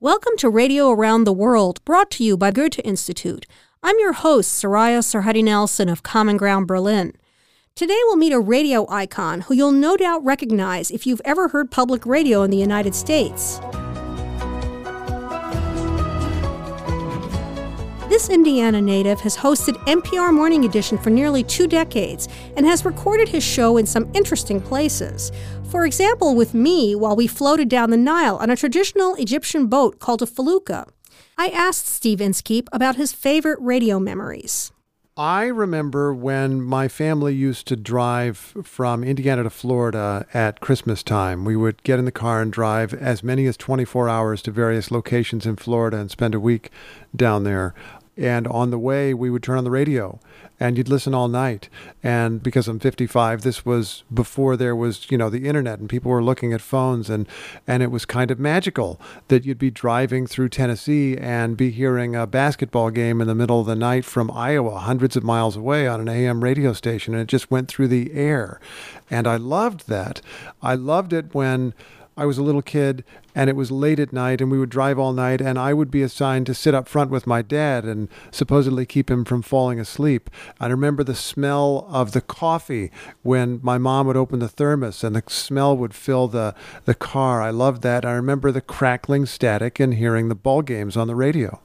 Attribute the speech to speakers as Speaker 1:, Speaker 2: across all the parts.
Speaker 1: Welcome to Radio Around the World, brought to you by Goethe Institute. I'm your host, Soraya Sarhaddi Nelson of Common Ground Berlin. Today we'll meet a radio icon who you'll no doubt recognize if you've ever heard public radio in the United States. This Indiana native has hosted NPR Morning Edition for nearly two decades and has recorded his show in some interesting places. For example, with me while we floated down the Nile on a traditional Egyptian boat called a felucca. I asked Steve Inskeep about his favorite radio memories.
Speaker 2: I remember when my family used to drive from Indiana to Florida at Christmas time. We would get in the car and drive as many as 24 hours to various locations in Florida and spend a week down there. And on the way, we would turn on the radio and you'd listen all night. And because I'm 55, this was before there was, you know, the internet and people were looking at phones and and it was kind of magical that you'd be driving through Tennessee and be hearing a basketball game in the middle of the night from Iowa, hundreds of miles away on an AM radio station and it just went through the air. And I loved that. I loved it when I was a little kid and it was late at night and we would drive all night and I would be assigned to sit up front with my dad and supposedly keep him from falling asleep. I remember the smell of the coffee when my mom would open the thermos and the smell would fill the, the car. I loved that. I remember the crackling static and hearing the ball games on the radio.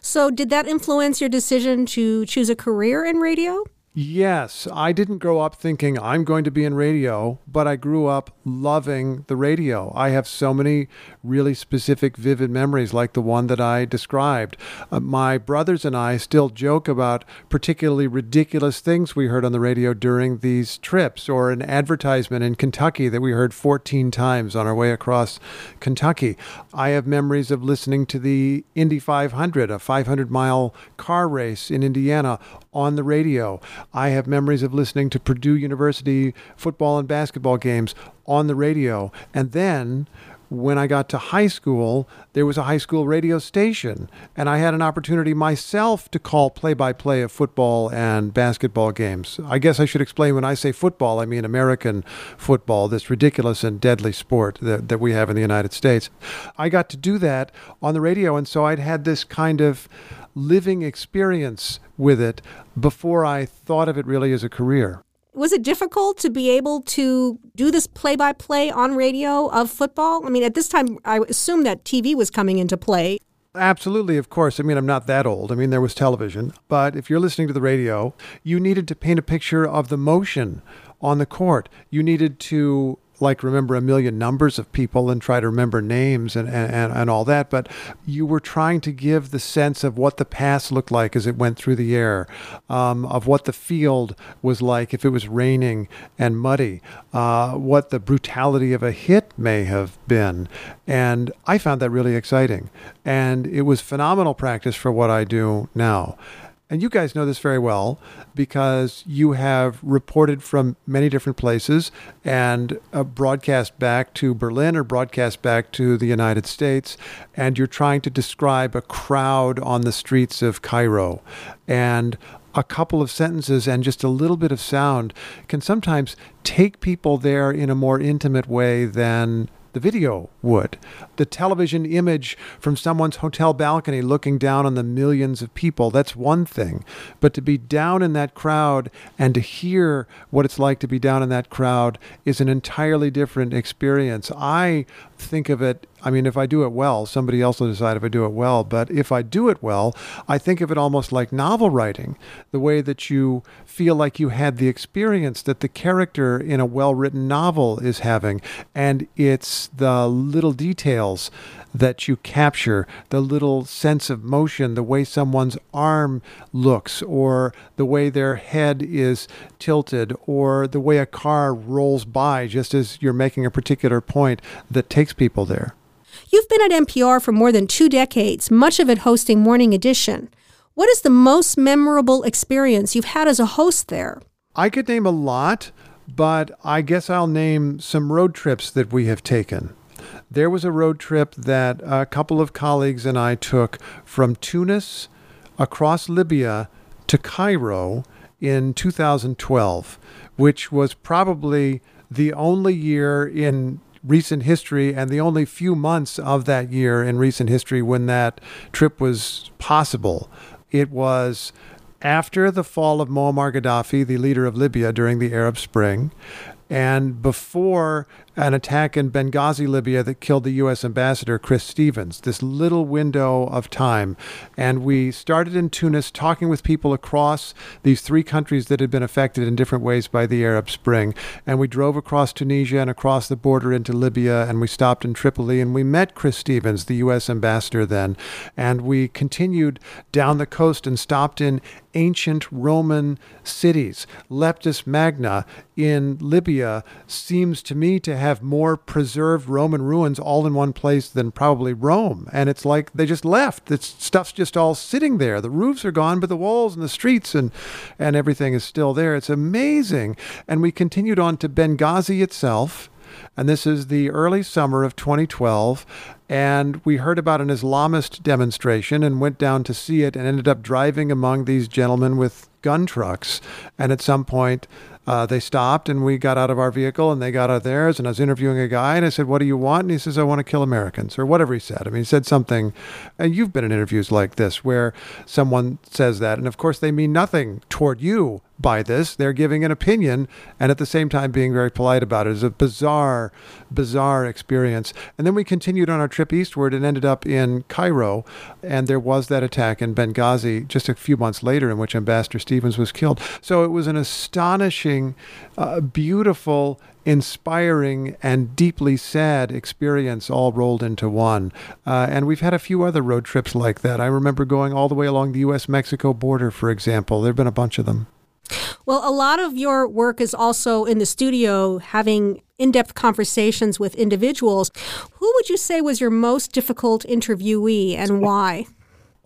Speaker 1: So, did that influence your decision to choose a career in radio?
Speaker 2: Yes, I didn't grow up thinking I'm going to be in radio, but I grew up loving the radio. I have so many really specific, vivid memories like the one that I described. Uh, my brothers and I still joke about particularly ridiculous things we heard on the radio during these trips, or an advertisement in Kentucky that we heard 14 times on our way across Kentucky. I have memories of listening to the Indy 500, a 500 mile car race in Indiana, on the radio. I have memories of listening to Purdue University football and basketball games on the radio. And then when I got to high school, there was a high school radio station, and I had an opportunity myself to call play by play of football and basketball games. I guess I should explain when I say football, I mean American football, this ridiculous and deadly sport that, that we have in the United States. I got to do that on the radio, and so I'd had this kind of living experience with it before I thought of it really as a career.
Speaker 1: Was it difficult to be able to do this play by play on radio of football? I mean, at this time, I assume that TV was coming into play.
Speaker 2: Absolutely, of course. I mean, I'm not that old. I mean, there was television. But if you're listening to the radio, you needed to paint a picture of the motion on the court. You needed to like remember a million numbers of people and try to remember names and, and, and all that, but you were trying to give the sense of what the pass looked like as it went through the air, um, of what the field was like if it was raining and muddy, uh, what the brutality of a hit may have been. And I found that really exciting. And it was phenomenal practice for what I do now and you guys know this very well because you have reported from many different places and uh, broadcast back to Berlin or broadcast back to the United States, and you're trying to describe a crowd on the streets of Cairo. And a couple of sentences and just a little bit of sound can sometimes take people there in a more intimate way than the video would. The television image from someone's hotel balcony looking down on the millions of people, that's one thing. But to be down in that crowd and to hear what it's like to be down in that crowd is an entirely different experience. I think of it I mean, if I do it well, somebody else will decide if I do it well. But if I do it well, I think of it almost like novel writing, the way that you feel like you had the experience that the character in a well written novel is having. And it's the little details that you capture, the little sense of motion, the way someone's arm looks, or the way their head is tilted, or the way a car rolls by just as you're making a particular point that takes people there.
Speaker 1: You've been at NPR for more than two decades, much of it hosting Morning Edition. What is the most memorable experience you've had as a host there?
Speaker 2: I could name a lot, but I guess I'll name some road trips that we have taken. There was a road trip that a couple of colleagues and I took from Tunis across Libya to Cairo in 2012, which was probably the only year in recent history and the only few months of that year in recent history when that trip was possible. It was after the fall of Muammar Gaddafi, the leader of Libya during the Arab Spring, and before an attack in Benghazi, Libya, that killed the U.S. ambassador, Chris Stevens, this little window of time. And we started in Tunis talking with people across these three countries that had been affected in different ways by the Arab Spring. And we drove across Tunisia and across the border into Libya, and we stopped in Tripoli, and we met Chris Stevens, the U.S. ambassador then. And we continued down the coast and stopped in ancient Roman cities. Leptis Magna in Libya seems to me to have more preserved Roman ruins all in one place than probably Rome. And it's like they just left. It's stuff's just all sitting there. The roofs are gone, but the walls and the streets and and everything is still there. It's amazing. And we continued on to Benghazi itself. And this is the early summer of 2012 and we heard about an Islamist demonstration and went down to see it and ended up driving among these gentlemen with gun trucks. And at some point, uh, they stopped and we got out of our vehicle and they got out of theirs. And I was interviewing a guy and I said, What do you want? And he says, I want to kill Americans or whatever he said. I mean, he said something. And you've been in interviews like this where someone says that. And of course, they mean nothing toward you by this. They're giving an opinion and at the same time being very polite about it. It's a bizarre, bizarre experience. And then we continued on our trip eastward and ended up in Cairo. And there was that attack in Benghazi just a few months later in which Ambassador Stevens was killed. So it was an astonishing, uh, beautiful, inspiring and deeply sad experience all rolled into one. Uh, and we've had a few other road trips like that. I remember going all the way along the U.S. Mexico border, for example. There have been a bunch of them.
Speaker 1: Well, a lot of your work is also in the studio having in depth conversations with individuals. Who would you say was your most difficult interviewee and why?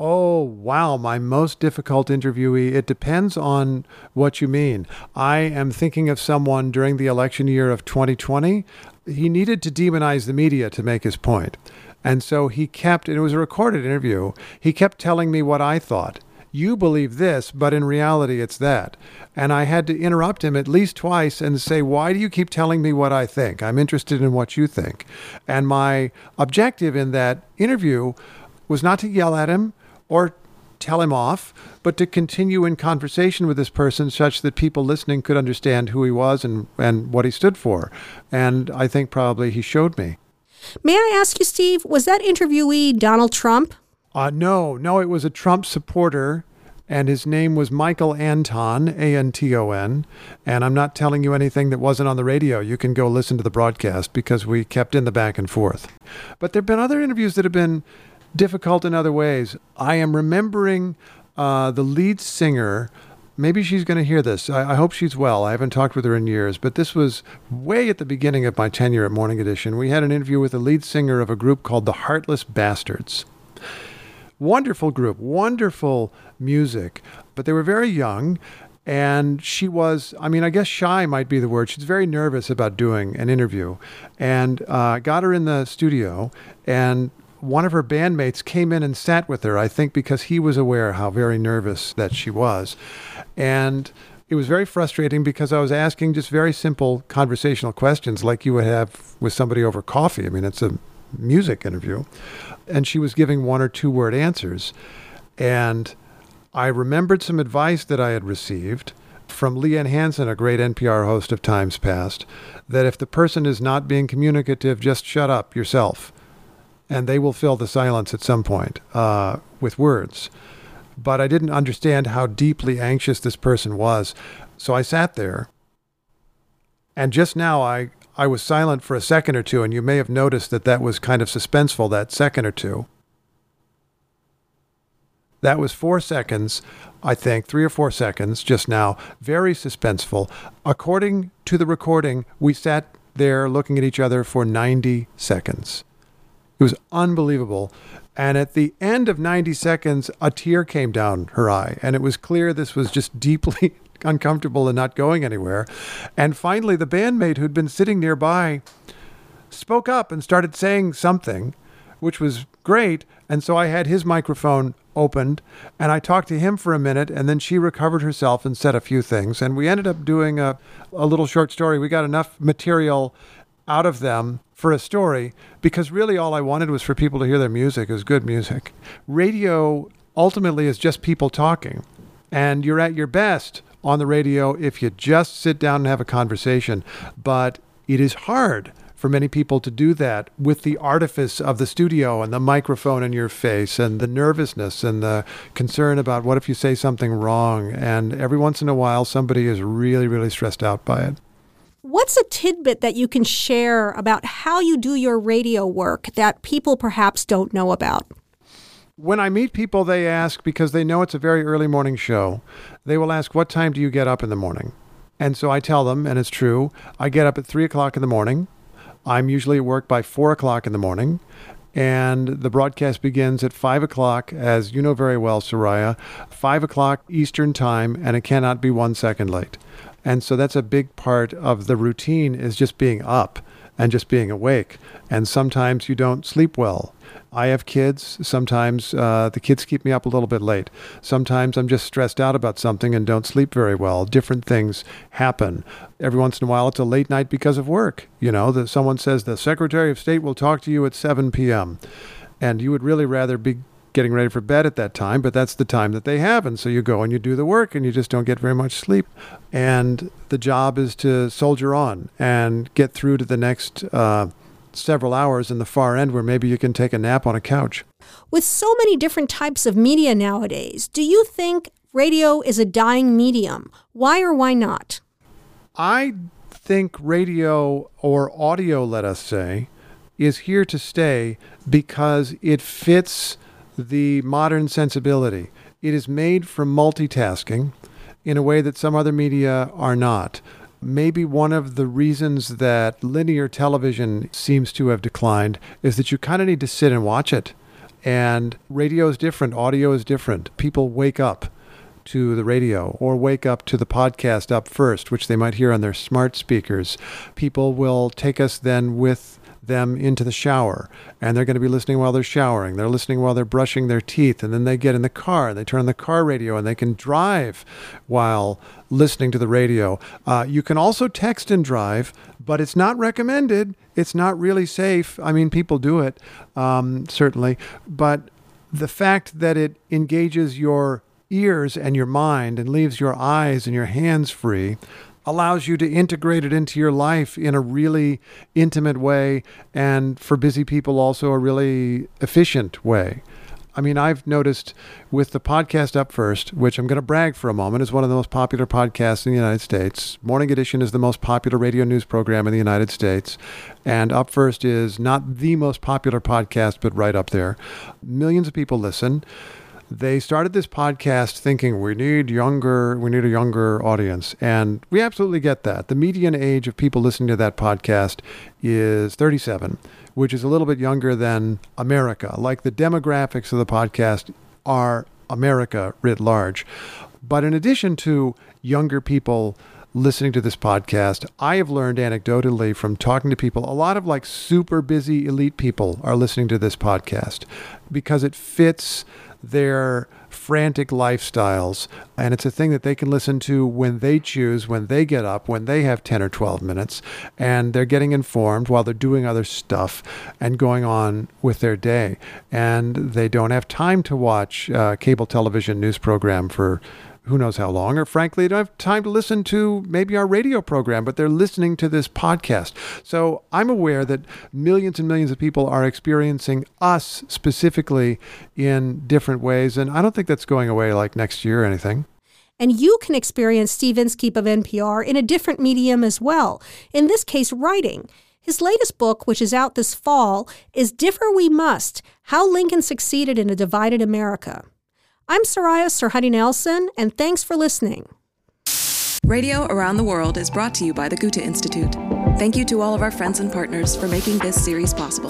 Speaker 2: Oh, wow. My most difficult interviewee. It depends on what you mean. I am thinking of someone during the election year of 2020. He needed to demonize the media to make his point. And so he kept, and it was a recorded interview, he kept telling me what I thought you believe this, but in reality, it's that. And I had to interrupt him at least twice and say, Why do you keep telling me what I think? I'm interested in what you think. And my objective in that interview was not to yell at him or tell him off, but to continue in conversation with this person such that people listening could understand who he was and, and what he stood for. And I think probably he showed me.
Speaker 1: May I ask you, Steve, was that interviewee Donald Trump?
Speaker 2: Uh, no, no, it was a Trump supporter, and his name was Michael Anton, A N T O N. And I'm not telling you anything that wasn't on the radio. You can go listen to the broadcast because we kept in the back and forth. But there have been other interviews that have been difficult in other ways. I am remembering uh, the lead singer. Maybe she's going to hear this. I, I, hope she's well. I haven't talked with her in years, but this was way at the beginning of my tenure at Morning Edition. We had an interview with the lead singer of a group called the Heartless Bastards. Wonderful group, wonderful music, but they were very young. And she was, I mean, I guess shy might be the word. She's very nervous about doing an interview. And uh, got her in the studio, and one of her bandmates came in and sat with her, I think because he was aware how very nervous that she was. And it was very frustrating because I was asking just very simple conversational questions like you would have with somebody over coffee. I mean, it's a music interview and she was giving one or two word answers. And I remembered some advice that I had received from Liane Hansen, a great NPR host of times past, that if the person is not being communicative, just shut up yourself. And they will fill the silence at some point uh, with words. But I didn't understand how deeply anxious this person was. So I sat there. And just now I I was silent for a second or two, and you may have noticed that that was kind of suspenseful, that second or two. That was four seconds, I think, three or four seconds just now, very suspenseful. According to the recording, we sat there looking at each other for 90 seconds. It was unbelievable. And at the end of 90 seconds, a tear came down her eye. And it was clear this was just deeply uncomfortable and not going anywhere. And finally, the bandmate who'd been sitting nearby spoke up and started saying something, which was great. And so I had his microphone opened and I talked to him for a minute and then she recovered herself and said a few things and we ended up doing a, a little short story. We got enough material out of them for a story because really all I wanted was for people to hear their music. Was good music. Radio ultimately is just people talking. And you're at your best on the radio if you just sit down and have a conversation. But it is hard for many people to do that with the artifice of the studio and the microphone in your face and the nervousness and the concern about what if you say something wrong. And every once in a while, somebody is really, really stressed out by it.
Speaker 1: What's a tidbit that you can share about how you do your radio work that people perhaps don't know about?
Speaker 2: When I meet people, they ask because they know it's a very early morning show. They will ask, What time do you get up in the morning? And so I tell them, and it's true, I get up at three o'clock in the morning. I'm usually at work by four o'clock in the morning. And the broadcast begins at five o'clock, as you know very well, Soraya, five o'clock Eastern time, and it cannot be one second late. And so that's a big part of the routine is just being up and just being awake. And sometimes you don't sleep well. I have kids. Sometimes uh, the kids keep me up a little bit late. Sometimes I'm just stressed out about something and don't sleep very well. Different things happen. Every once in a while, it's a late night because of work. You know, that someone says the Secretary of State will talk to you at 7 p.m. And you would really rather be getting ready for bed at that time, but that's the time that they have. And so you go and you do the work and you just don't get very much sleep. And the job is to soldier on and get through to the next uh, several hours in the far end where maybe you can take a nap on a couch.
Speaker 1: With so many different types of media nowadays, do you think radio is a dying medium? Why or why not?
Speaker 2: I think radio or audio, let us say, is here to stay because it fits the modern sensibility. It is made for multitasking in a way that some other media are not. Maybe one of the reasons that linear television seems to have declined is that you kind of need to sit and watch it. And radio is different, audio is different. People wake up to the radio or wake up to the podcast up first, which they might hear on their smart speakers. People will take us then with them into the shower and they're going to be listening while they're showering. They're listening while they're brushing their teeth. And then they get in the car they turn on the car radio and they can drive while listening to the radio. Uh, you can also text and drive, but it's not recommended. It's not really safe. I mean, people do it, um, certainly. But the fact that it engages your ears and your mind and leaves your eyes and your hands free allows you to integrate it into your life in a really intimate way and for busy people also a really efficient way. I mean, I've noticed with the podcast Up First, which I'm going to brag for a moment, is one of the most popular podcasts in the United States. Morning Edition is the most popular radio news program in the United States. And Up First is not the most popular podcast, but right up there. Millions of people listen they started this podcast thinking we need younger we need a younger audience. And we absolutely get that. The median age of people listening to that podcast is 37 which is a little bit younger than america. Like the demographics of the podcast are america writ large. But in addition to younger people listening to this podcast, I have learned anecdotally from talking to people, a lot of like super busy elite people are listening to this podcast because it fits their frantic lifestyles. And it's a thing that they can listen to when they choose, when they get up, when they have 10 or 12 minutes, and they're getting informed while they're doing other stuff and going on with their day. And they don't have time to watch a cable television news program for who knows how long, or frankly, they don't have time to listen to maybe our radio program, but they're listening to this podcast. So I'm aware that millions and millions of people are experiencing us specifically in different ways. And I don't think that's going away like next year or anything.
Speaker 1: And you can experience Steve Inskeep of NPR in a different medium as well, in this case, writing. His latest book, which is out this fall, is Differ We Must How Lincoln Succeeded in a Divided America. I'm Soraya Sarhaddi Nelson, and thanks for listening.
Speaker 3: Radio Around the World is brought to you by the Goethe Institute. Thank you to all of our friends and partners for making this series possible.